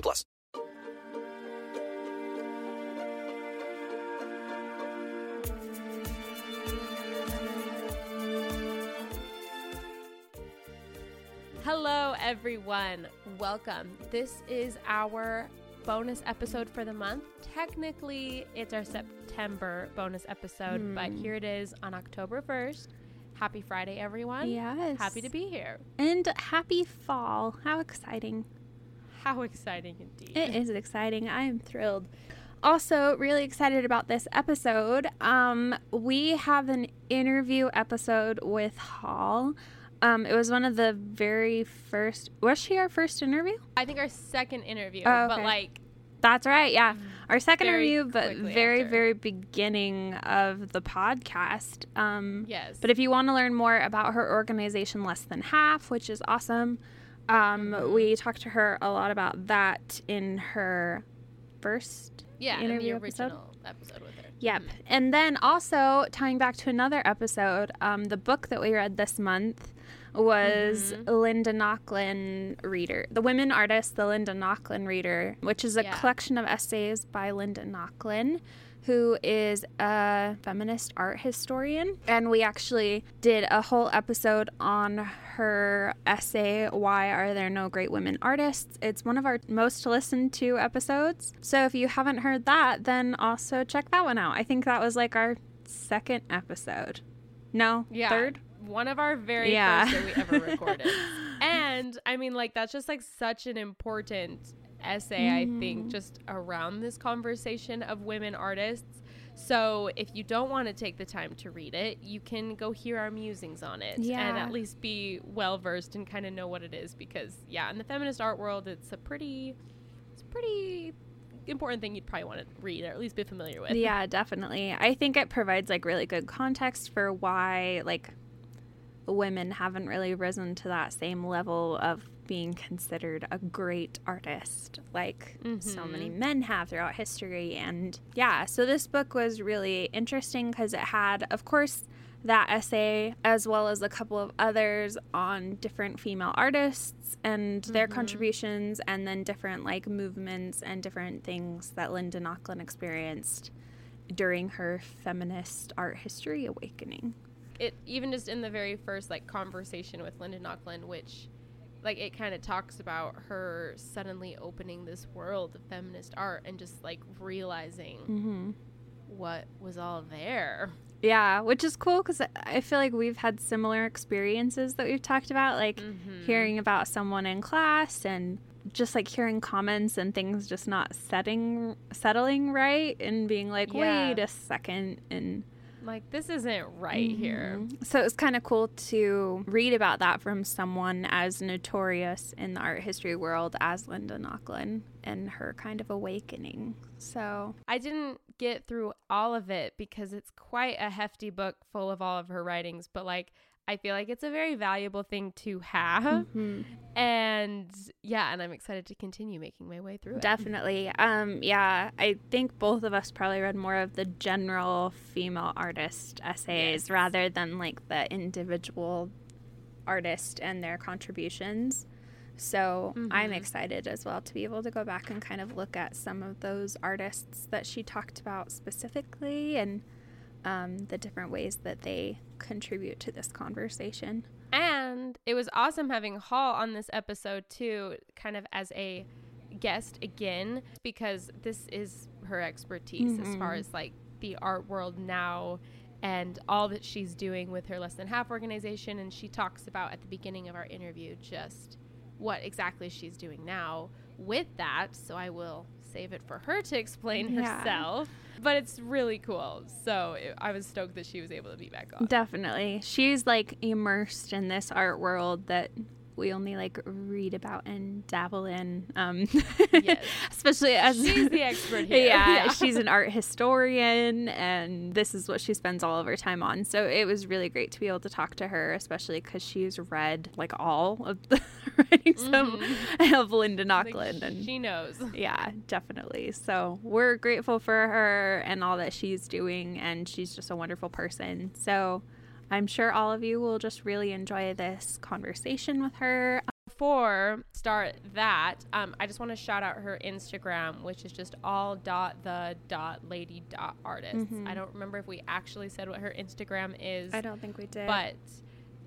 plus. Hello, everyone. Welcome. This is our bonus episode for the month. Technically, it's our September bonus episode, but Hmm. here it is on October 1st. Happy Friday, everyone. Yes. Happy to be here. And happy fall. How exciting. How exciting indeed. It is exciting. I am thrilled. Also, really excited about this episode. Um, we have an interview episode with Hall. Um, it was one of the very first. Was she our first interview? I think our second interview, Oh, but like, That's right. Yeah, our second interview, but very, after. very beginning of the podcast. Um, yes. But if you want to learn more about her organization, Less Than Half, which is awesome, um, Mm-hmm. we talked to her a lot about that in her first yeah, in the interview episode. original episode with her. Yep. And then also tying back to another episode, um, the book that we read this month was Mm-hmm. Linda Nochlin Reader, the women artist, the Linda Nochlin Reader, which is a Yeah. collection of essays by Linda Nochlin, who is a feminist art historian. And we actually did a whole episode on her essay, Why Are There No Great Women Artists? It's one of our most listened to episodes. So if you haven't heard that, then also check that one out. I think that was like our second episode. No, Yeah. third? One of our very Yeah. first that we ever recorded. and I mean, like, that's just like such an important essay, I Mm-hmm. think, just around this conversation of women artists. So if you don't want to take the time to read it, you can go hear our musings on it and at least be well versed and kind of know what it is because yeah, in the feminist art world, it's a pretty it's a pretty important thing you'd probably want to read or at least be familiar with. Yeah, definitely. I think it provides like really good context for why like women haven't really risen to that same level of being considered a great artist like so many mm-hmm. men have throughout history. And yeah so this book was really interesting because it had of course that essay as well as a couple of others on different female artists and their mm-hmm. contributions and then different like movements and different things that Linda Nochlin experienced during her feminist art history awakening. it even just in the very first like conversation with Linda Nochlin, which like it kind of talks about her suddenly opening this world of feminist art and just like realizing Mm-hmm. what was all there. Yeah, which is cool because I feel like we've had similar experiences that we've talked about, like hearing about someone in class and just like hearing comments and things just not setting settling right and being like, Yeah. wait a second and Like this isn't right here. Mm-hmm. So it was kind of cool to read about that from someone as notorious in the art history world as Linda Nochlin and her kind of awakening. So I didn't get through all of it because it's quite a hefty book full of all of her writings, but like I feel like it's a very valuable thing to have. And yeah, and I'm excited to continue making my way through it. definitely, um, yeah, I think both of us probably read more of the general female artist essays Yes. rather than like the individual artist and their contributions. So I'm excited as well to be able to go back and kind of look at some of those artists that she talked about specifically and um, the different ways that they contribute to this conversation. And it was awesome having Hall on this episode too, kind of as a guest again, because this is her expertise as far mm-hmm. as like the art world now and all that she's doing with her less than half organization. And she talks about at the beginning of our interview just what exactly she's doing now with that. So I will save it for her to explain Yeah. herself. But it's really cool. So it, I was stoked that she was able to be back on. Definitely. She's like immersed in this art world that we only like read about and dabble in. Um, Yes. especially as She's the expert here. yeah, Yeah. she's an art historian, and this is what she spends all of her time on. So it was really great to be able to talk to her, especially because she's read like all of the writings of, of Linda Mm-hmm. Like, and she knows. yeah, definitely. So we're grateful for her and all that she's doing, and she's just a wonderful person. So I'm sure all of you will just really enjoy this conversation with her. Before start that, um, I just want to shout out her Instagram, which is just all dot the dot lady dot artists. I don't remember if we actually said what her Instagram is, I don't think we did. but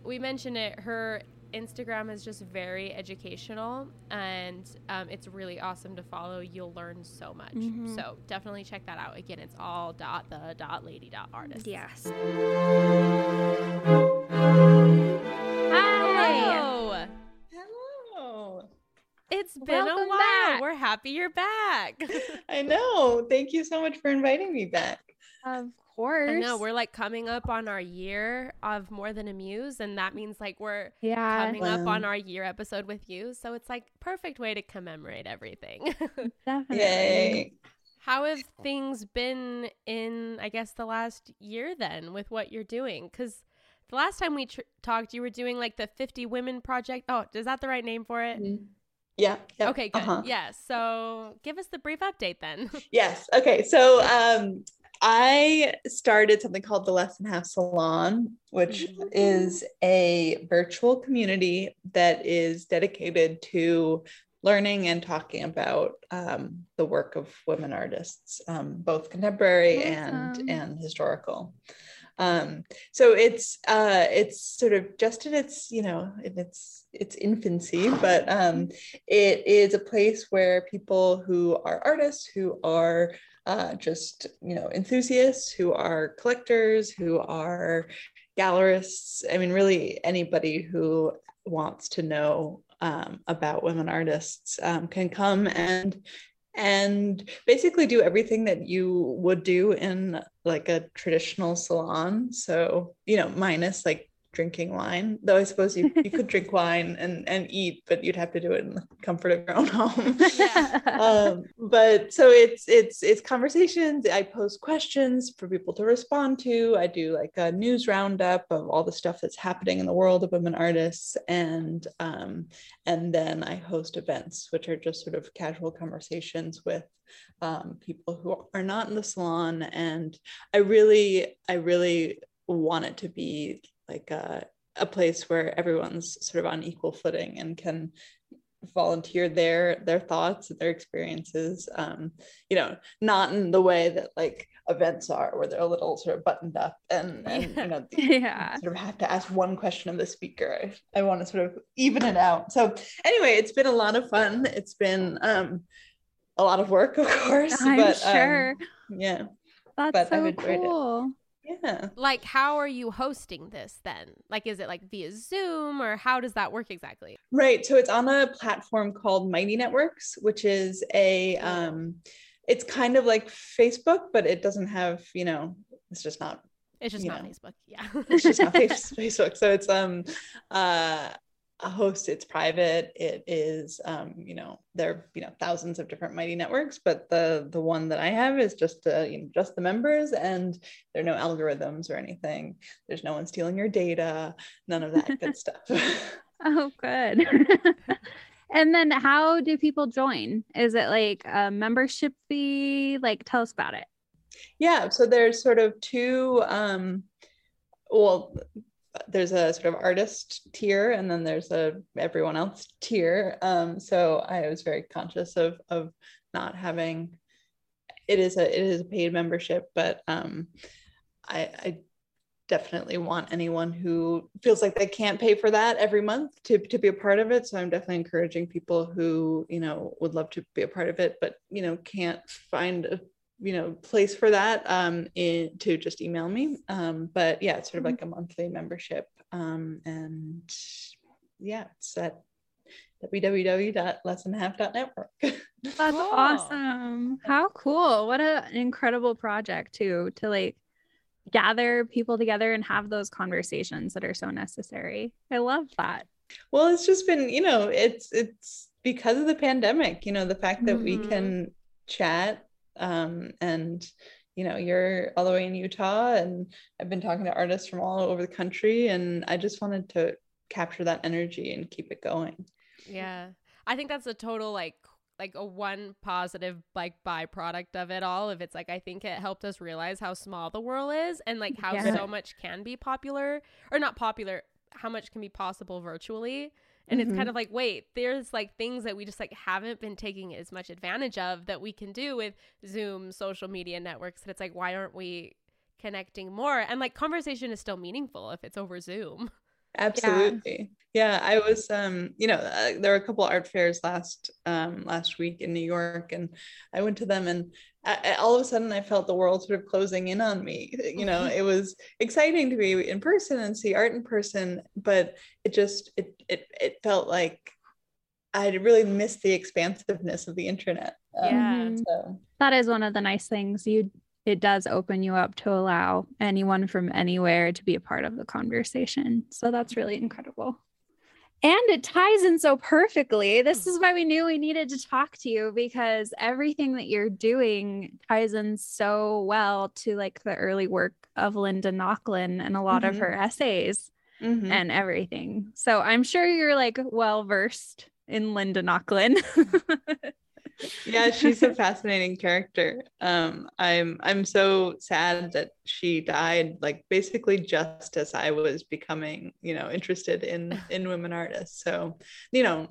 we mentioned it. Her Instagram is just very educational and um, it's really awesome to follow. You'll learn so much. So definitely check that out. Again, it's all dot the dot lady dot artist. yes. Hello. Hello. It's been a while. back. We're happy you're back. I know. Thank you so much for inviting me back. Of course. I know we're like coming up on our year of more than a muse, and that means like we're yeah, coming up on our year episode with you. So it's like perfect way to commemorate everything. definitely. Yay. How have things been in, I guess, the last year then with what you're doing? Because the last time we tr- talked, you were doing like the 50 Women Project. Oh, is that the right name for it? Yeah. yeah, Okay, good. uh-huh. Yeah. So give us the brief update then. Yes. Okay. So um I started something called the Less Than Half Salon, which is a virtual community that is dedicated to learning and talking about um, the work of women artists, um, both contemporary Awesome. and and historical. Um, so it's uh, it's sort of just in its you know in its its infancy, but um, it is a place where people who are artists, who are uh, just you know enthusiasts, who are collectors, who are gallerists. I mean, really anybody who wants to know um, about women artists um, can come and and basically do everything that you would do in like a traditional salon. So you know, minus like drinking wine though i suppose you, you could drink wine and and eat but you'd have to do it in the comfort of your own home. Um, but so it's it's it's conversations. I post questions for people to respond to. I do like a news roundup of all the stuff that's happening in the world of women artists and um, and then i host events which are just sort of casual conversations with um, people who are not in the salon. And i really i really want it to be like a, a place where everyone's sort of on equal footing and can volunteer their their thoughts and their experiences um you know not in the way that like events are where they're a little sort of buttoned up and, and you know yeah. sort of have to ask one question of the speaker I, I want to sort of even it out so anyway it's been a lot of fun it's been um a lot of work of course I'm but um, sure. yeah That's but I've so cool. it. Yeah like, how are you hosting this then? Like, is it like via Zoom or how does that work exactly? Right. So it's on a platform called Mighty Networks, which is a um it's kind of like Facebook, but it doesn't have, you know, it's just not It's just not Yeah. Facebook. Yeah. it's just not Facebook. So it's um uh a host, it's private. It is um, you know, there are you know thousands of different mighty networks, but the the one that I have is just uh, you know, just the members and there are no algorithms or anything. There's no one stealing your data, none of that good stuff. Oh, good. and then how do people join? Is it like a membership fee? Like, tell us about it. Yeah, so there's sort of two um well there's a sort of artist tier and then there's a everyone else tier. Um so I was very conscious of of not having it is a it is a paid membership, but um I I definitely want anyone who feels like they can't pay for that every month to, to be a part of it. So I'm definitely encouraging people who, you know, would love to be a part of it, but, you know, can't find a, you know, place for that um, in, to just email me. Um, but yeah, it's sort of like a monthly membership. Um, and yeah, it's at www.lessthanhalf.network. That's Cool. awesome. How cool. What a- an incredible project, too, to like gather people together and have those conversations that are so necessary. I love that. Well, it's just been, you know, it's it's because of the pandemic, you know, the fact that we Mhm. can chat um and you know, you're all the way in Utah and I've been talking to artists from all over the country and I just wanted to capture that energy and keep it going. Yeah. I think that's a total like like a one positive like byproduct of it all. If it's like I think it helped us realize how small the world is and like how Yeah. so much can be popular or not popular, how much can be possible virtually. And it's Mhm. kind of like, wait, there's like things that we just like haven't been taking as much advantage of that we can do with Zoom, social media networks. And it's like, why aren't we connecting more? And like conversation is still meaningful if it's over Zoom. Absolutely. Yeah, I was um, you know, uh, there were a couple art fairs last um last week in New York and I went to them and I, I- all of a sudden I felt the world sort of closing in on me. You know, it was exciting to be in person and see art in person, but it just it it it felt like I had really missed the expansiveness of the internet. Um, Yeah. So That is one of the nice things. You it does open you up to allow anyone from anywhere to be a part of the conversation. So that's really incredible. And it ties in so perfectly. This is why we knew we needed to talk to you because everything that you're doing ties in so well to like the early work of Linda Nochlin and a lot of Mhm. her essays mhm. and everything. So I'm sure you're like well versed in Linda Nochlin. yeah she's a fascinating character. Um i'm i'm so sad that she died like basically just as i was becoming you know interested in in women artists. So you know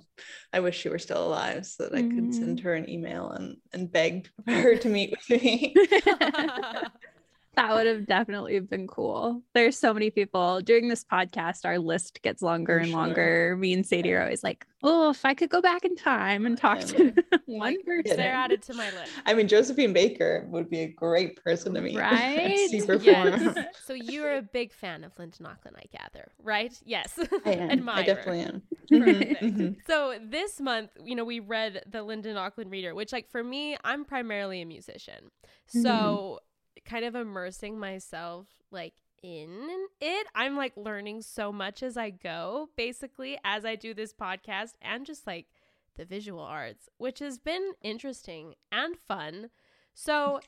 i wish she were still alive so that i could send her an email and and beg for her to meet with me That would have definitely been cool. There's so many people doing this podcast. Our list gets longer For and sure. longer. Me and Sadie are always like, "Oh, if I could go back in time and talk to one person." They're added to my list. i mean josephine baker would be a great person to meet Right? super Yes. so you're a big fan of Linda Nochlin, I gather, right? Yes. i am Admirer. i definitely am Perfect. Mhm. So this month, you know, we read the Linda Nochlin Reader, which, like, for me, I'm primarily a musician, so kind of immersing myself, like, in it. I'm like learning so much as I go, basically, as I do this podcast, and just like the visual arts, which has been interesting and fun. So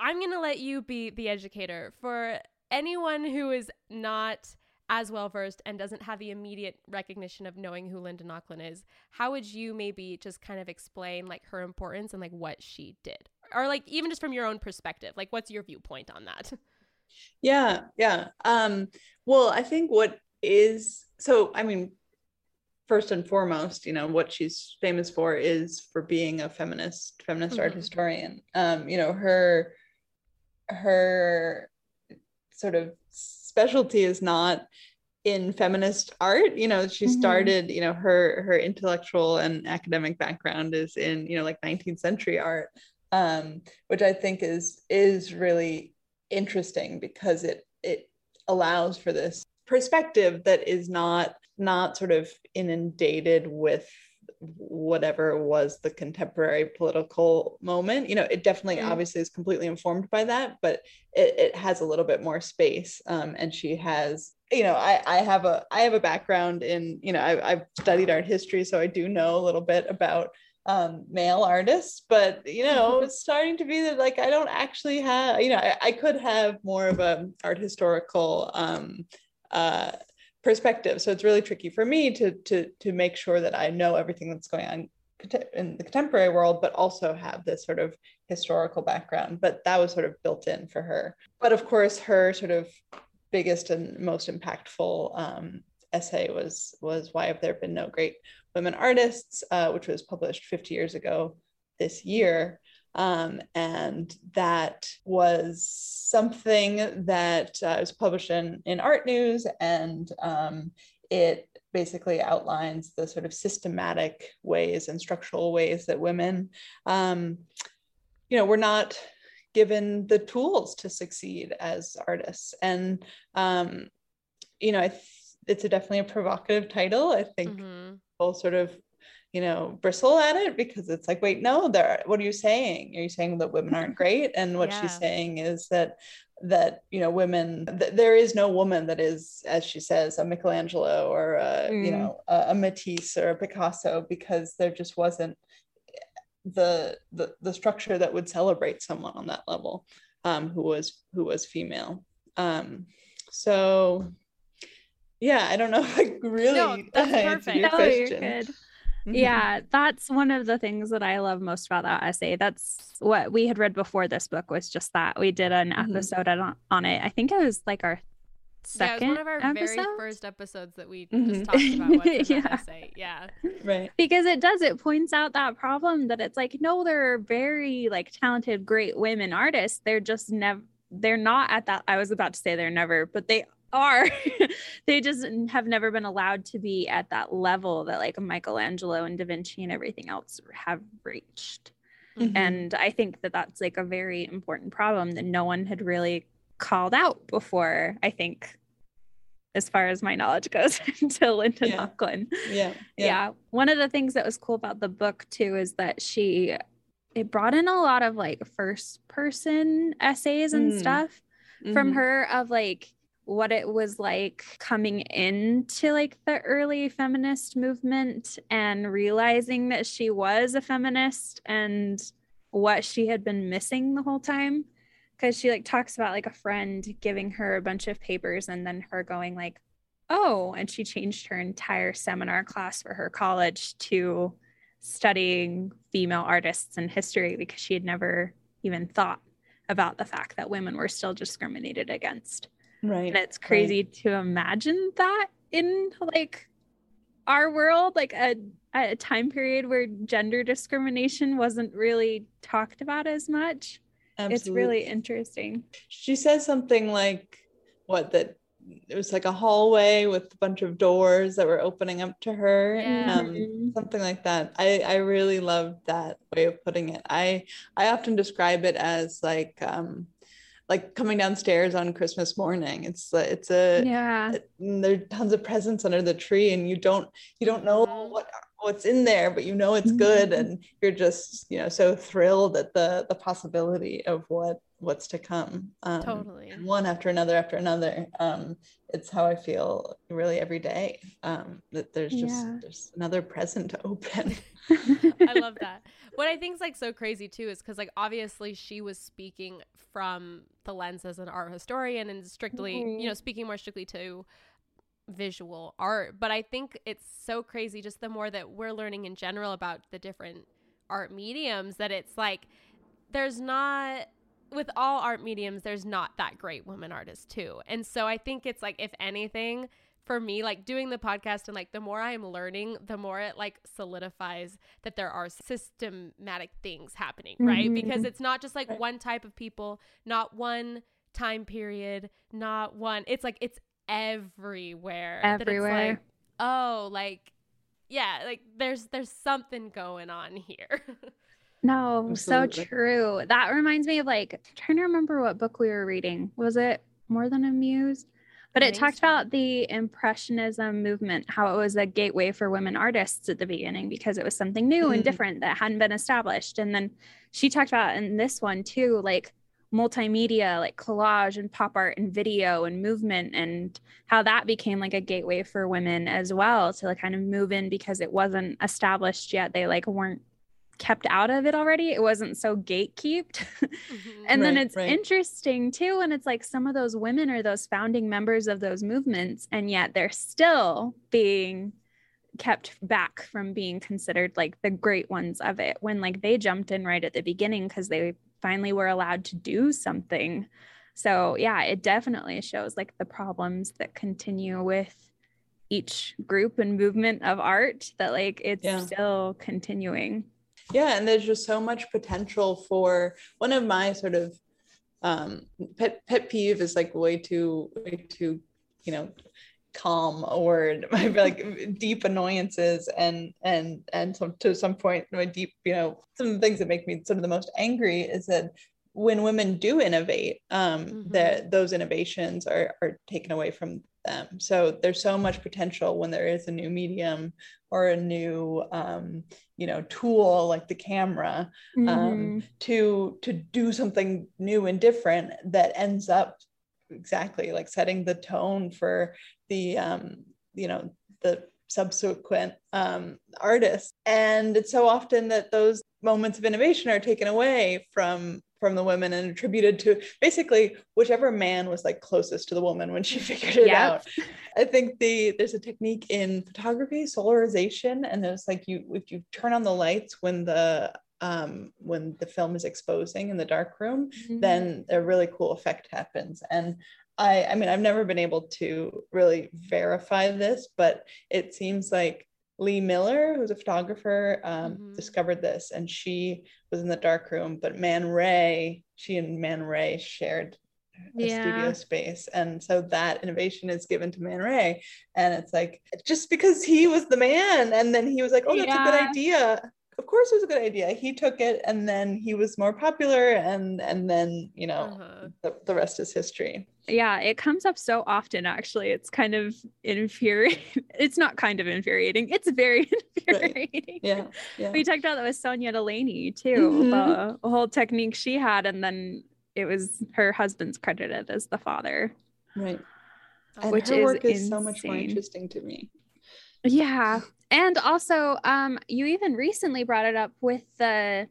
I'm gonna let you be the educator for anyone who is not as well versed and doesn't have the immediate recognition of knowing who Linda Nochlin is, how would you maybe just kind of explain like her importance and like what she did? Or like even just from your own perspective, like what's your viewpoint on that? Yeah, yeah. Um, well, I think what is so, I mean, first and foremost, you know, what she's famous for is for being a feminist, feminist art Mhm. historian. Um, you know, her her sort of specialty is not in feminist art you know she Mhm. started you know her her intellectual and academic background is in you know like 19th century art um which i think is is really interesting because it it allows for this perspective that is not not sort of inundated with whatever was the contemporary political moment you know it definitely Mm. obviously is completely informed by that but it, it has a little bit more space um, and she has you know I, I have a i have a background in you know I, i've studied art history so i do know a little bit about um, male artists but you know it's starting to be that like i don't actually have you know i, I could have more of a art historical um, uh, perspective. So it's really tricky for me to to to make sure that i know everything that's going on in the contemporary world but also have this sort of historical background. But that was sort of built in for her. But of course her sort of biggest and most impactful um, essay was was why have there been no great women artists uh, which was published 50 years ago this year. Um, and that was something that uh, was published in, in art news and um, it basically outlines the sort of systematic ways and structural ways that women um, you know we're not given the tools to succeed as artists. And um, you know I th- it's a definitely a provocative title. I think Mhm. People sort of you know bristle at it because it's like wait no there what are you saying are you saying that women aren't great and what Yeah. she's saying is that that you know women th- there is no woman that is as she says a michelangelo or a, you Mm. know a, a matisse or a picasso because there just wasn't the the, the structure that would celebrate someone on that level um, who was who was female um, so yeah i don't know if i really No, that's perfect. your No, you're question. good. Mhm. Yeah, that's one of the things that I love most about that essay. That's what we had read before this book was just that. We did an Mhm. episode on, on it. I think it was like our yeah, it second was one of our episode. very first episodes that we Mhm. just talked about what's Yeah. essay. Yeah. right because it does it points out that problem that it's like no there are very like talented great women artists they're just never they're not at that i was about to say they're never but they are they just have never been allowed to be at that level that like michelangelo and da vinci and everything else have reached Mhm. and i think that that's like a very important problem that no one had really called out before i think as far as my knowledge goes until linda Yeah. Nochlin yeah yeah. one of the things that was cool about the book too is that she it brought in a lot of like first person essays and Mm. stuff from Mhm. her of like what it was like coming into like the early feminist movement and realizing that she was a feminist and what she had been missing the whole time. Because she like talks about like a friend giving her a bunch of papers and then her going like oh and she changed her entire seminar class for her college to studying female artists and history because she had never even thought about the fact that women were still discriminated against right and it's crazy to imagine that in like our world like a, a time period where gender discrimination wasn't really talked about as much Absolutely. it's really interesting she says something like what that it was like a hallway with a bunch of doors that were opening up to her Yeah. um, Mhm. something like that i i really love that way of putting it i i often describe it as like um like coming downstairs on christmas morning. It's it's a yeah. and there are tons of presents under the tree and you don't you don't know what what's in there but you know it's good Mhm. and you're just you know so thrilled at the the possibility of what what's to come um, Totally. one after another after another um it's how i feel really every day um that there's just Yeah. there's another present to open I love that. What I think is like so crazy too is because like obviously she was speaking from the lens as an art historian and strictly, Mhm. you know, speaking more strictly to visual art. But I think it's so crazy just the more that we're learning in general about the different art mediums that it's like there's not with all art mediums there's not that great women artists too. And so I think it's like if anything for me like doing the podcast and like the more i'm learning the more it like solidifies that there are systematic things happening right Mhm. because it's not just like one type of people not one time period not one it's like it's everywhere that it's Everywhere. like, oh like yeah like there's there's something going on here No, so true. That reminds me of like trying to remember what book we were reading. Was it More Than a Muse? But it talked so. about the Impressionism movement, how it was a gateway for women artists at the beginning because it was something new and Mhm. different that hadn't been established. And then she talked about in this one too, like multimedia, like collage and pop art and video and movement, and how that became like a gateway for women as well to like kind of move in because it wasn't established yet. They like weren't kept out of it already. It wasn't so gatekeeped. and then it's right. interesting too. And it's like some of those women are those founding members of those movements, and yet they're still being kept back from being considered like the great ones of it when like they jumped in right at the beginning because they finally were allowed to do something. So yeah, it definitely shows like the problems that continue with each group and movement of art that like it's Yeah. still continuing. Yeah and there's just so much potential for one of my sort of um pet pet peeve is like way too way too you know calm a word my like deep annoyances and and and some, to some point my deep you know some of the things that make me sort of the most angry is that when women do innovate um Mhm. that those innovations are are taken away from them so there's so much potential when there is a new medium or a new um, you know tool like the camera um, Mhm. to to do something new and different that ends up exactly like setting the tone for the um, you know the subsequent um, artists and it's so often that those moments of innovation are taken away from from the women and attributed to basically whichever man was like closest to the woman when she figured it out. I think the there's a technique in photography solarization and it's like you if you turn on the lights when the um when the film is exposing in the dark room Mm-hmm. then a really cool effect happens. And i i mean i've never been able to really verify this but it seems like lee miller who's a photographer um, Mhm. discovered this and she was in the dark room but man ray she and man ray shared a Yeah. studio space and so that innovation is given to man ray and it's like just because he was the man and then he was like oh that's a good idea of course it was a good idea he took it and then he was more popular and and then you know Uh-huh. the, the rest is history Yeah, it comes up so often actually. It's kind of infuriating. It's not kind of infuriating. It's very infuriating. yeah yeah We talked about that with Sonia Delaunay too, Mhm. the whole technique she had, and then it was her husband's credited as the father. right and Which her is work is so much more interesting to me Yeah. And also, um, you even recently brought it up with the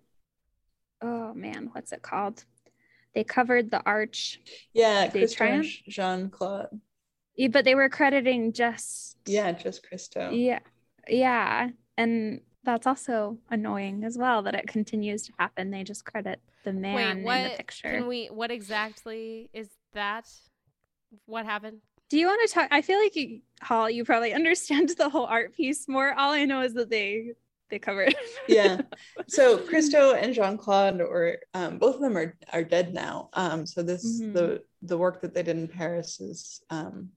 oh man, what's it called? They covered the arch, yeah They Christo and triumph? jeanne claude Yeah, but they were crediting just yeah just christo Yeah. Yeah. And that's also annoying as well that it continues to happen. They just credit the man Wait, in the picture. can we? What exactly is that? What happened? Do you want to talk? I feel like you, Hall, you probably understand the whole art piece more. All I know is that they they covered. yeah so christo and jeanne-claude or um, both of them are, are dead now um, so this Mhm. the the work that they did in paris is um,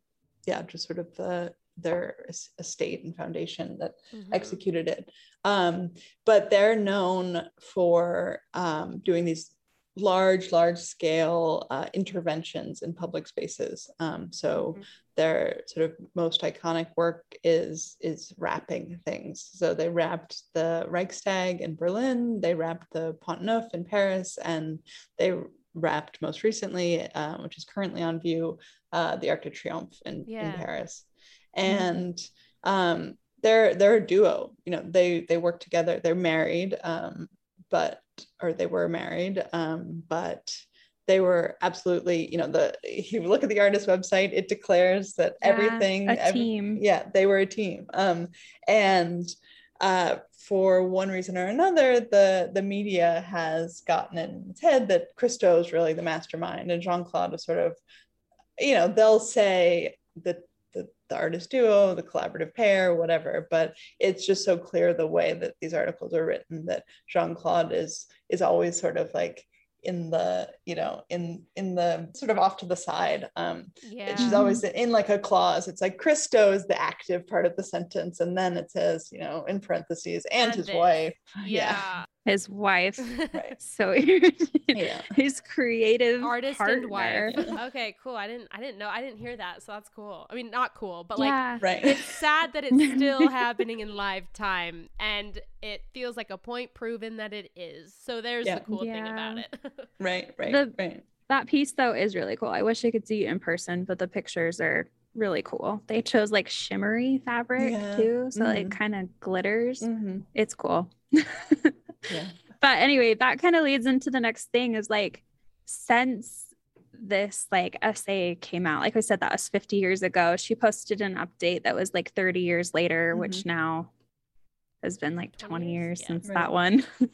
yeah just sort of the their estate and foundation that Mhm. executed it um, but they're known for um, doing these large large scale uh, interventions in public spaces. Um, so Mhm. their sort of most iconic work is is wrapping things. So they wrapped the reichstag in berlin they wrapped the pont neuf in paris and they wrapped most recently uh, which is currently on view uh, the arc de triomphe in, in paris. And um, they're they're a duo. You know they they work together they're married um, but or they were married um, but they were absolutely you know the if you look at the artist website it declares that Yeah, everything a every- team. yeah they were a team um, and uh, for one reason or another the the media has gotten in its head that christo is really the mastermind and jeanne-claude is sort of you know they'll say that the, the artist duo the collaborative pair whatever but it's just so clear the way that these articles are written that jeanne-claude is is always sort of like in the you know in in the sort of off to the side um Yeah. she's always in like a clause it's like christo is the active part of the sentence and then it says you know in parentheses and, And his this. wife yeah. His wife. right So irritating. yeah His creative Artist partner. and wife. okay, cool. I didn't. I didn't know. I didn't hear that. So that's cool. I mean, not cool, but like yeah. right it's sad that it's still happening in live time and it feels like a point proven that it is so there's Yeah. the cool thing about it right right The- right That piece though is really cool. I wish I could see it in person, but the pictures are really cool. They chose like shimmery fabric Yeah. too, so like Mhm. kind of glitters. Mhm. It's cool. Yeah but anyway, that kind of leads into the next thing is like since this like essay came out, like I said, that was 50 years ago. She posted an update that was like 30 years later, which now has been like 20 20 years? years Yeah. since Right. that one.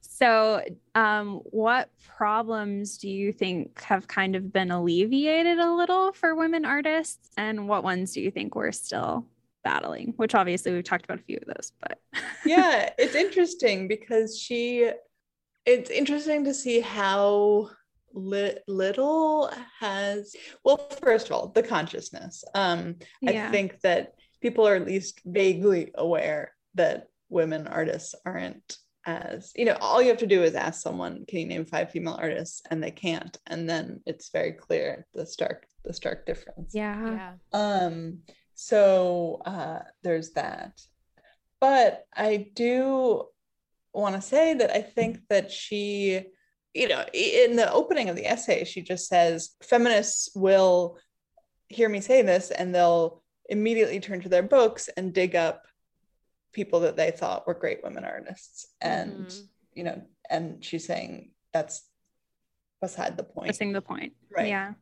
so, um, what problems do you think have kind of been alleviated a little for women artists, and what ones do you think we're still battling? Which obviously we've talked about a few of those, but yeah it's interesting because she it's interesting to see how li- little has well first of all the consciousness um i think that people are at least vaguely aware that women artists aren't as you know all you have to do is ask someone can you name five female artists and they can't and then it's very clear the stark the stark difference yeah. yeah um, so uh, there's that. but I do want to say that I think that she, you know, in the opening of the essay, she just says feminists will hear me say this and they'll immediately turn to their books and dig up people that they thought were great women artists. And, Mhm. you know, and she's saying that's beside the point. Missing the point. Right. Yeah.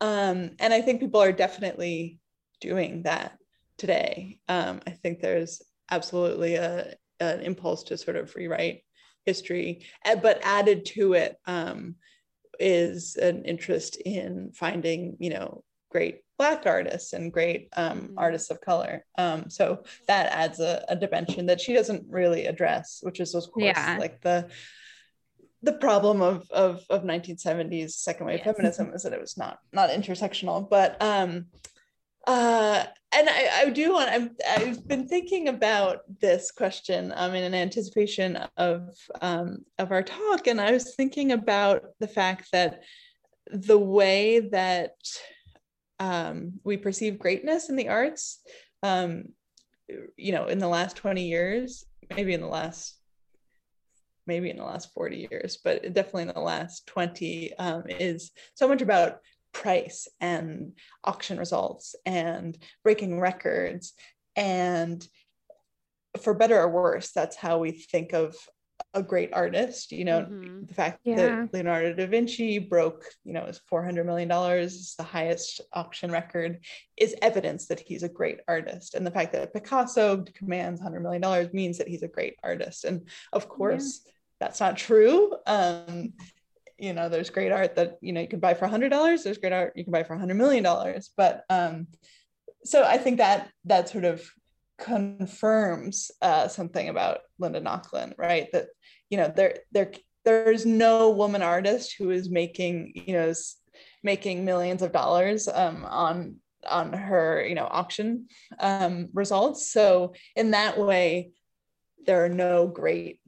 Um, and I think people are definitely doing that today. Um, I think there's absolutely a an impulse to sort of rewrite history, uh, but added to it um, is an interest in finding, you know, great Black artists and great um, Mhm. artists of color. Um, so that adds a, a dimension that she doesn't really address, which is of course Yeah. like the the problem of of of 1970s second wave Yes. feminism is that it was not not intersectional but um uh and i i do want i'm i've been thinking about this question um in anticipation of um of our talk. And i was thinking about the fact that the way that um we perceive greatness in the arts um you know in the last 20 years maybe in the last maybe in the last 40 years, but definitely in the last 20, um, is so much about price and auction results and breaking records. And for better or worse, that's how we think of a great artist. You know, Mhm. the fact Yeah. that Leonardo da Vinci broke, you know, his $400 million, is the highest auction record, is evidence that he's a great artist. And the fact that Picasso commands $100 million means that he's a great artist. And of course, that's not true. Um, you know, there's great art that, you know, you can buy for $100. There's great art you can buy for $100 million. But um, so I think that that sort of confirms uh, something about Linda Nochlin, right? That, you know, there, there, there's no woman artist who is making, you know, s- making millions of dollars um, on on her, you know, auction um, results. So in that way, there are no great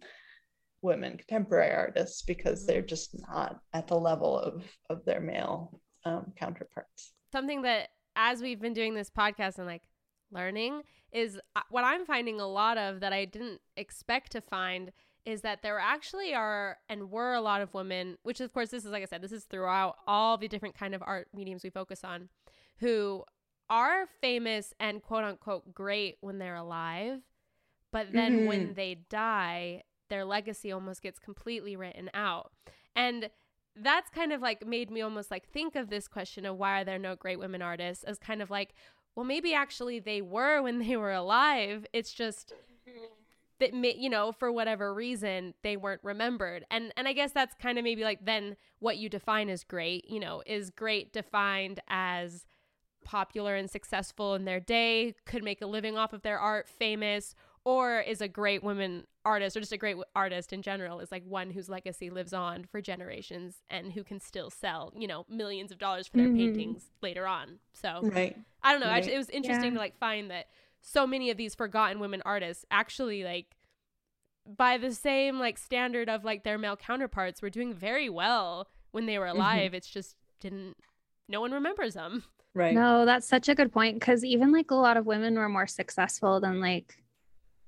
women contemporary artists because they're just not at the level of of their male um, counterparts. something that as we've been doing this podcast and like learning is uh, what I'm finding a lot of that I didn't expect to find is that there actually are and were a lot of women, which of course this is like I said, this is throughout all the different kind of art mediums we focus on, who are famous and quote unquote great when they're alive, but then when they die, their legacy almost gets completely written out. And that's kind of like made me almost like think of this question of why are there no great women artists as kind of like, well, maybe actually they were when they were alive. It's just that you know for whatever reason they weren't remembered and and i guess that's kind of maybe like then what you define as great you know is great defined as popular and successful in their day could make a living off of their art famous or is a great woman artist or just a great w- artist in general is like one whose legacy lives on for generations and who can still sell you know millions of dollars for their Mhm. paintings later on so Right. I don't know. Right. Actually, it was interesting Yeah. to like find that so many of these forgotten women artists actually like by the same like standard of like their male counterparts were doing very well when they were Mm-hmm. alive. It's just didn't no one remembers them. Right. No, that's such a good point because even like a lot of women were more successful than like,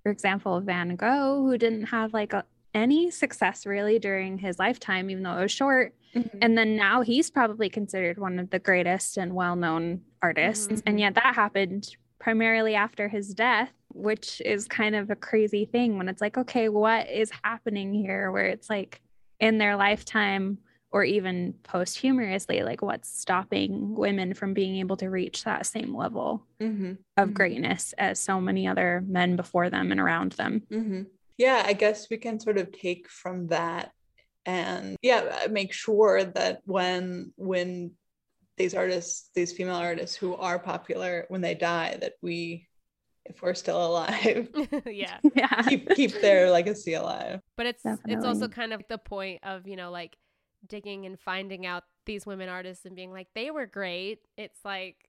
for example, Van Gogh, who didn't have like a, any success really during his lifetime, even though it was short. Mhm. And then now he's probably considered one of the greatest and well-known artists, Mhm. and yet that happened primarily after his death, which is kind of a crazy thing when it's like, okay, what is happening here? Where it's like in their lifetime or even posthumously, like what's stopping women from being able to reach that same level Mhm. of Mhm. greatness as so many other men before them and around them? hmm Yeah, I guess we can sort of take from that and yeah, make sure that when when these artists, these female artists who are popular, when they die, that we, if we're still alive, yeah. Yeah. keep keep their legacy alive. But it's it's also kind of the point of, you know, like digging and finding out these women artists and being like they were great. It's like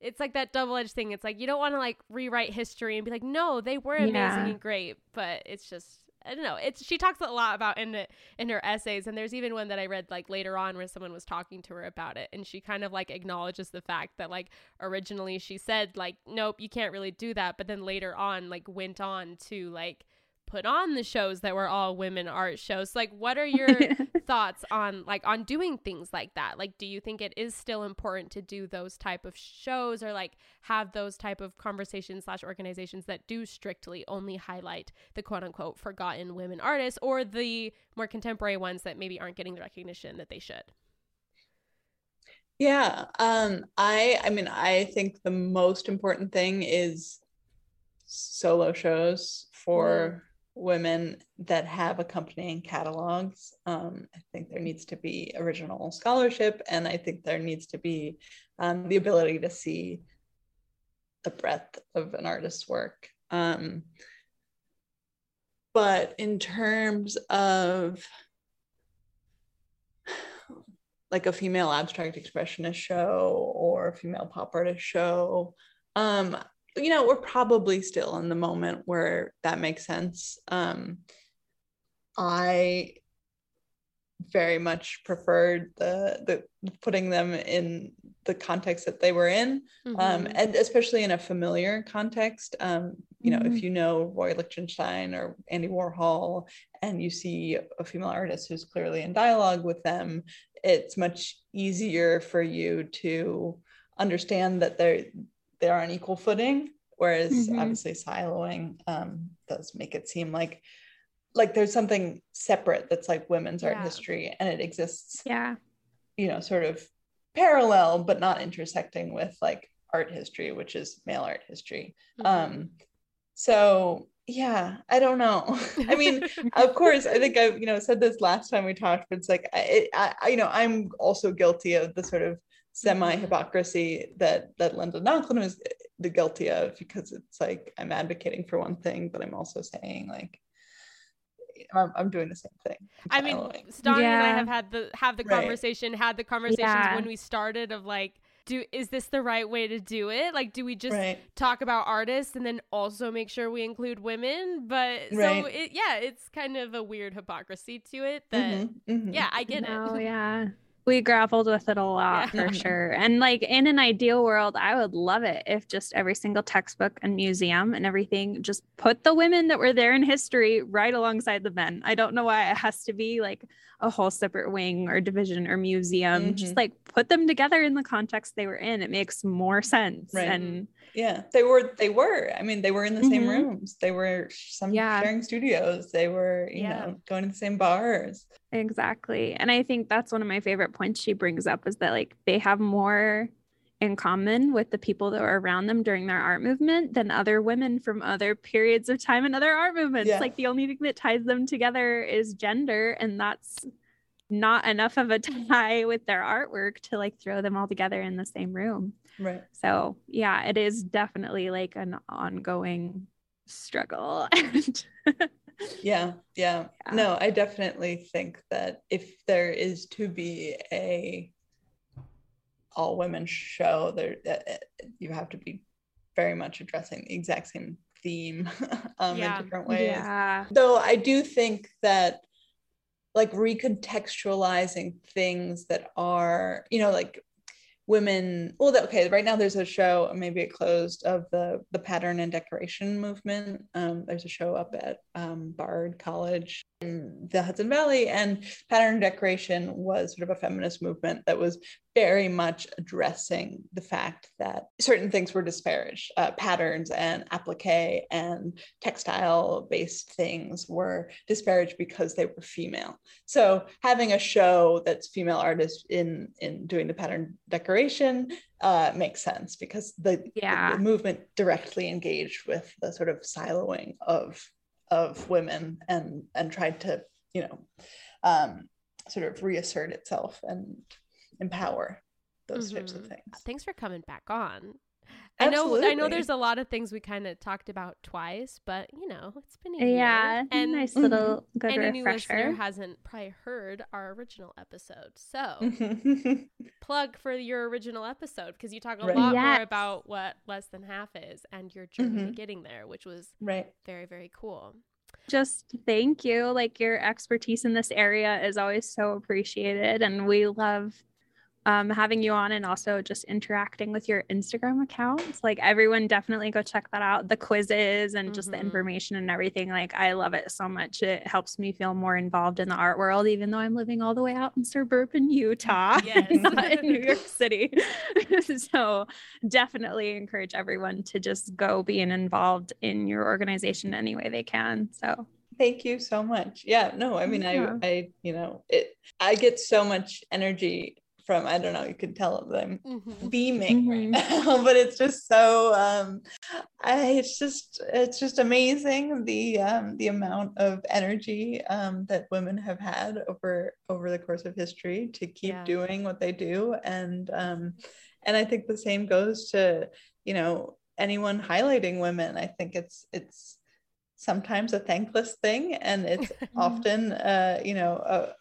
it's like that double-edged thing. It's like you don't want to like rewrite history and be like, "No, they were amazing Yeah. and great." But it's just I don't know. It's she talks a lot about in it in her essays, and there's even one that I read like later on where someone was talking to her about it, and she kind of like acknowledges the fact that like originally she said like nope, you can't really do that, but then later on like went on to like put on the shows that were all women art shows. Like what are your thoughts on like on doing things like that? Like do you think it is still important to do those type of shows or like have those type of conversations slash organizations that do strictly only highlight the quote unquote forgotten women artists or the more contemporary ones that maybe aren't getting the recognition that they should? Yeah, um, I I mean I think the most important thing is solo shows for women that have accompanying catalogs. Um, I think there needs to be original scholarship, and I think there needs to be um, the ability to see the breadth of an artist's work. Um, but in terms of like a female abstract expressionist show or a female pop artist show, um, you know, we're probably still in the moment where that makes sense. Um, I very much preferred the the putting them in the context that they were in, um, Mm-hmm. and especially in a familiar context. Um, you know, Mhm. if you know Roy Lichtenstein or Andy Warhol, and you see a female artist who's clearly in dialogue with them, it's much easier for you to understand that they're they're on equal footing. Whereas Mhm. obviously siloing um, does make it seem like like there's something separate that's like women's art history and it exists Yeah. you know sort of parallel but not intersecting with like art history which is male art history Mhm. um so yeah i don't know i mean of course i think i've you know said this last time we talked but it's like I, I I- you know i'm also guilty of the sort of semi hypocrisy that that linda Nochlin was the guilty of because it's like i'm advocating for one thing but i'm also saying like i'm, I'm doing the same thing I'm mean, siloing. Stonnie and I have had the have the Right. conversation, had the conversations Yeah. when we started of like, do is this the right way to do it? Like, do we just right talk about artists and then also make sure we include women? But so it, yeah, it's kind of a weird hypocrisy to it. That Mhm, mhm. yeah, I get No, it. Oh yeah. We grappled with it a lot Yeah. for sure. And like in an ideal world, I would love it if just every single textbook and museum and everything just put the women that were there in history right alongside the men. I don't know why it has to be like a whole separate wing or division or museum. Just Mhm. like put them together in the context they were in. It makes more sense. Right. And Yeah, they were. They were. I mean, they were in the same Mhm. rooms. They were some Yeah. sharing studios. They were, you Yeah. know, going to the same bars. Exactly. And I think that's one of my favorite points she brings up is that like they have more in common with the people that were around them during their art movement than other women from other periods of time and other art movements. Yeah. Like the only thing that ties them together is gender and that's not enough of a tie with their artwork to like throw them all together in the same room. Right. So, yeah, it is definitely like an ongoing struggle. And Yeah. Yeah. Yeah. No, I definitely think that if there is to be a all women show, there uh, uh, you have to be very much addressing the exact same theme um, Yeah. in different ways. yeah. though i do think that like recontextualizing things that are you know like women well that- okay right now there's a show maybe it closed of the the pattern and decoration movement um, there's a show up at um, bard college in the hudson valley and pattern and decoration was sort of a feminist movement that was very much addressing the fact that certain things were disparaged uh, patterns and applique and textile based things were disparaged because they were female so having a show that's female artists in in doing the pattern decoration uh, makes sense because the, Yeah. the movement directly engaged with the sort of siloing of of women and and tried to you know um, sort of reassert itself and empower those types of Mhm. things. Thanks for coming back on. I know I know there's a lot of things we kind of talked about twice, but you know, it's been a year. Yeah, And nice Mhm. little good any new listener refresher. hasn't probably heard our original episode. So plug for your original episode because you talk a Right. lot more about what less than half is and your journey to Mhm. getting there, which was right. very, very cool. Just thank you. Like your expertise in this area is always so appreciated. And we love um, having you on and also just interacting with your Instagram accounts. Like everyone definitely go check that out. The quizzes and just the Mhm. information and everything. Like I love it so much. It helps me feel more involved in the art world, even though I'm living all the way out in suburban Utah, Yes. not in New York City. so definitely encourage everyone to just go being involved in your organization any way they can. So Thank you so much. Yeah, no, I mean, Yeah. I, I, you know, it, I get so much energy from, I don't know, you can tell that I'm Mhm. beaming right Mhm. now, but it's just so, um, I, it's just, it's just amazing the, um, the amount of energy, um, that women have had over, over the course of history to keep Yeah. doing what they do. And, um, and I think the same goes to, you know, anyone highlighting women. I think it's, it's, sometimes a thankless thing and it's often uh you know a,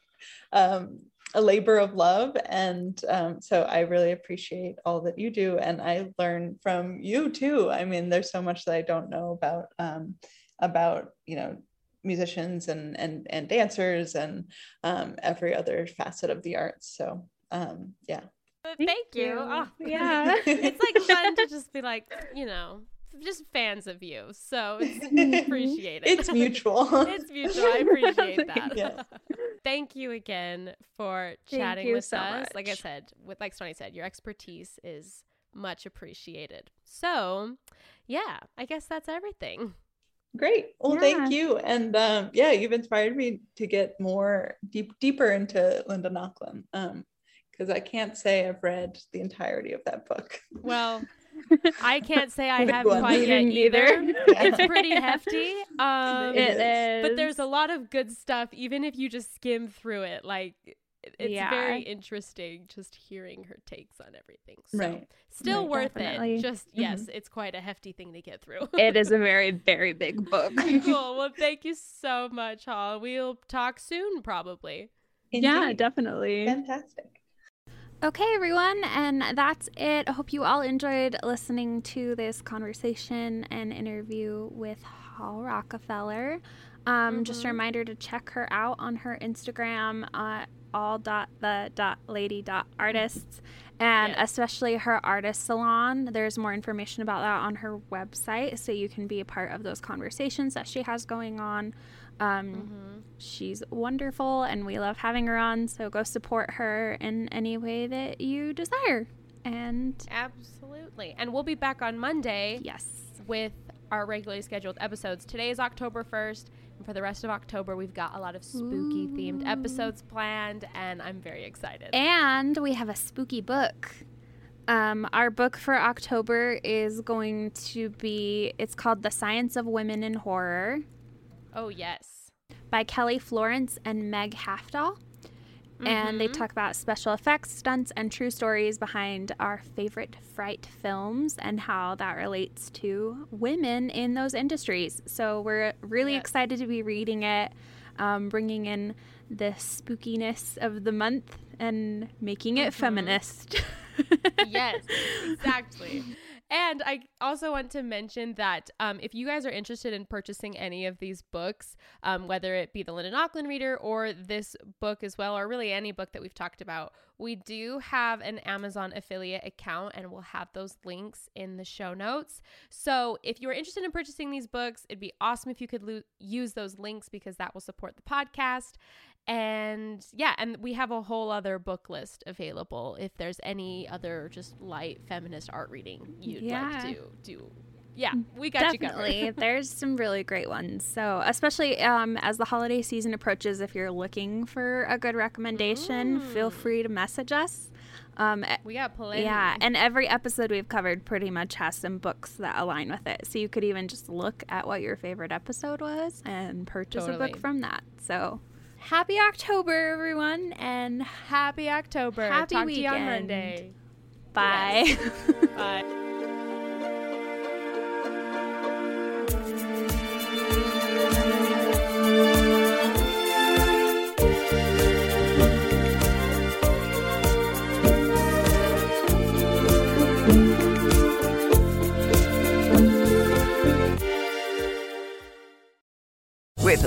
um, a labor of love and um, so i really appreciate all that you do and i learn from you too i mean there's so much that i don't know about um, about you know musicians and and and dancers and um, every other facet of the arts so um, yeah But Thank Thank, you. you. Oh, Yeah. it's like fun to just be like, you know, just fans of you. So it's appreciate it. it's mutual it's mutual. I appreciate that. Yes. Thank you again for Thank chatting you with so us. Like I said, with like Stoney said, your expertise is much appreciated. So, yeah, I guess that's everything. Great. Well, Yeah. thank you. And um, yeah, you've inspired me to get more deep, deeper into Linda Nochlin. Um, because I can't say I've read the entirety of that book. Well, I can't say I have one. quite yet Me neither. either. It's pretty hefty. Um, It it is. but there's a lot of good stuff even if you just skim through it like it's Yeah. very interesting just hearing her takes on everything so Right. still Right. worth Definitely. it just yes it's quite a hefty thing to get through it is a very, very big book. cool well thank you so much hall we'll talk soon probably yeah, definitely. Fantastic. Okay, everyone, and that's it. I hope you all enjoyed listening to this conversation and interview with Hall Rockefeller. Um, Just a Mhm. reminder to check her out on her Instagram, uh, all dot the dot lady dot artists, and Yes. especially her artist salon. There's more information about that on her website, so you can be a part of those conversations that she has going on. Um, She's wonderful and we love having her on. So go support her in any way that you desire. And absolutely and we'll be back on monday yes, with our regularly scheduled episodes today is october 1st and for the rest of october we've got a lot of spooky themed episodes planned and i'm very excited and we have a spooky book. Um, our book for October is going to be, it's called The Science of Women in Horror oh yes by Kelly Florence and Meg Hafdahl. and they Mhm. talk about special effects, stunts, and true stories behind our favorite fright films and how that relates to women in those industries. So we're really Yes. excited to be reading it, um, bringing in the spookiness of the month and making it Mhm. feminist. yes, exactly. And I also want to mention that um, if you guys are interested in purchasing any of these books, um, whether it be the Linda Nochlin Reader or this book as well, or really any book that we've talked about, we do have an Amazon affiliate account and we'll have those links in the show notes. So if you're interested in purchasing these books, it'd be awesome if you could lo- use those links because that will support the podcast. And yeah, and we have a whole other book list available if there's any other just light feminist art reading you'd Yeah. like to do. Yeah, we got you Definitely. There's some really great ones. So, especially um, as the holiday season approaches, if you're looking for a good recommendation, feel Mm. free to message us. Um, we got plenty. yeah, and every episode we've covered pretty much has some books that align with it. So, you could even just look at what your favorite episode was and purchase a book from that. So, happy October, everyone, and Happy October. Happy Talk to you on weekend. Monday. bye. Bye.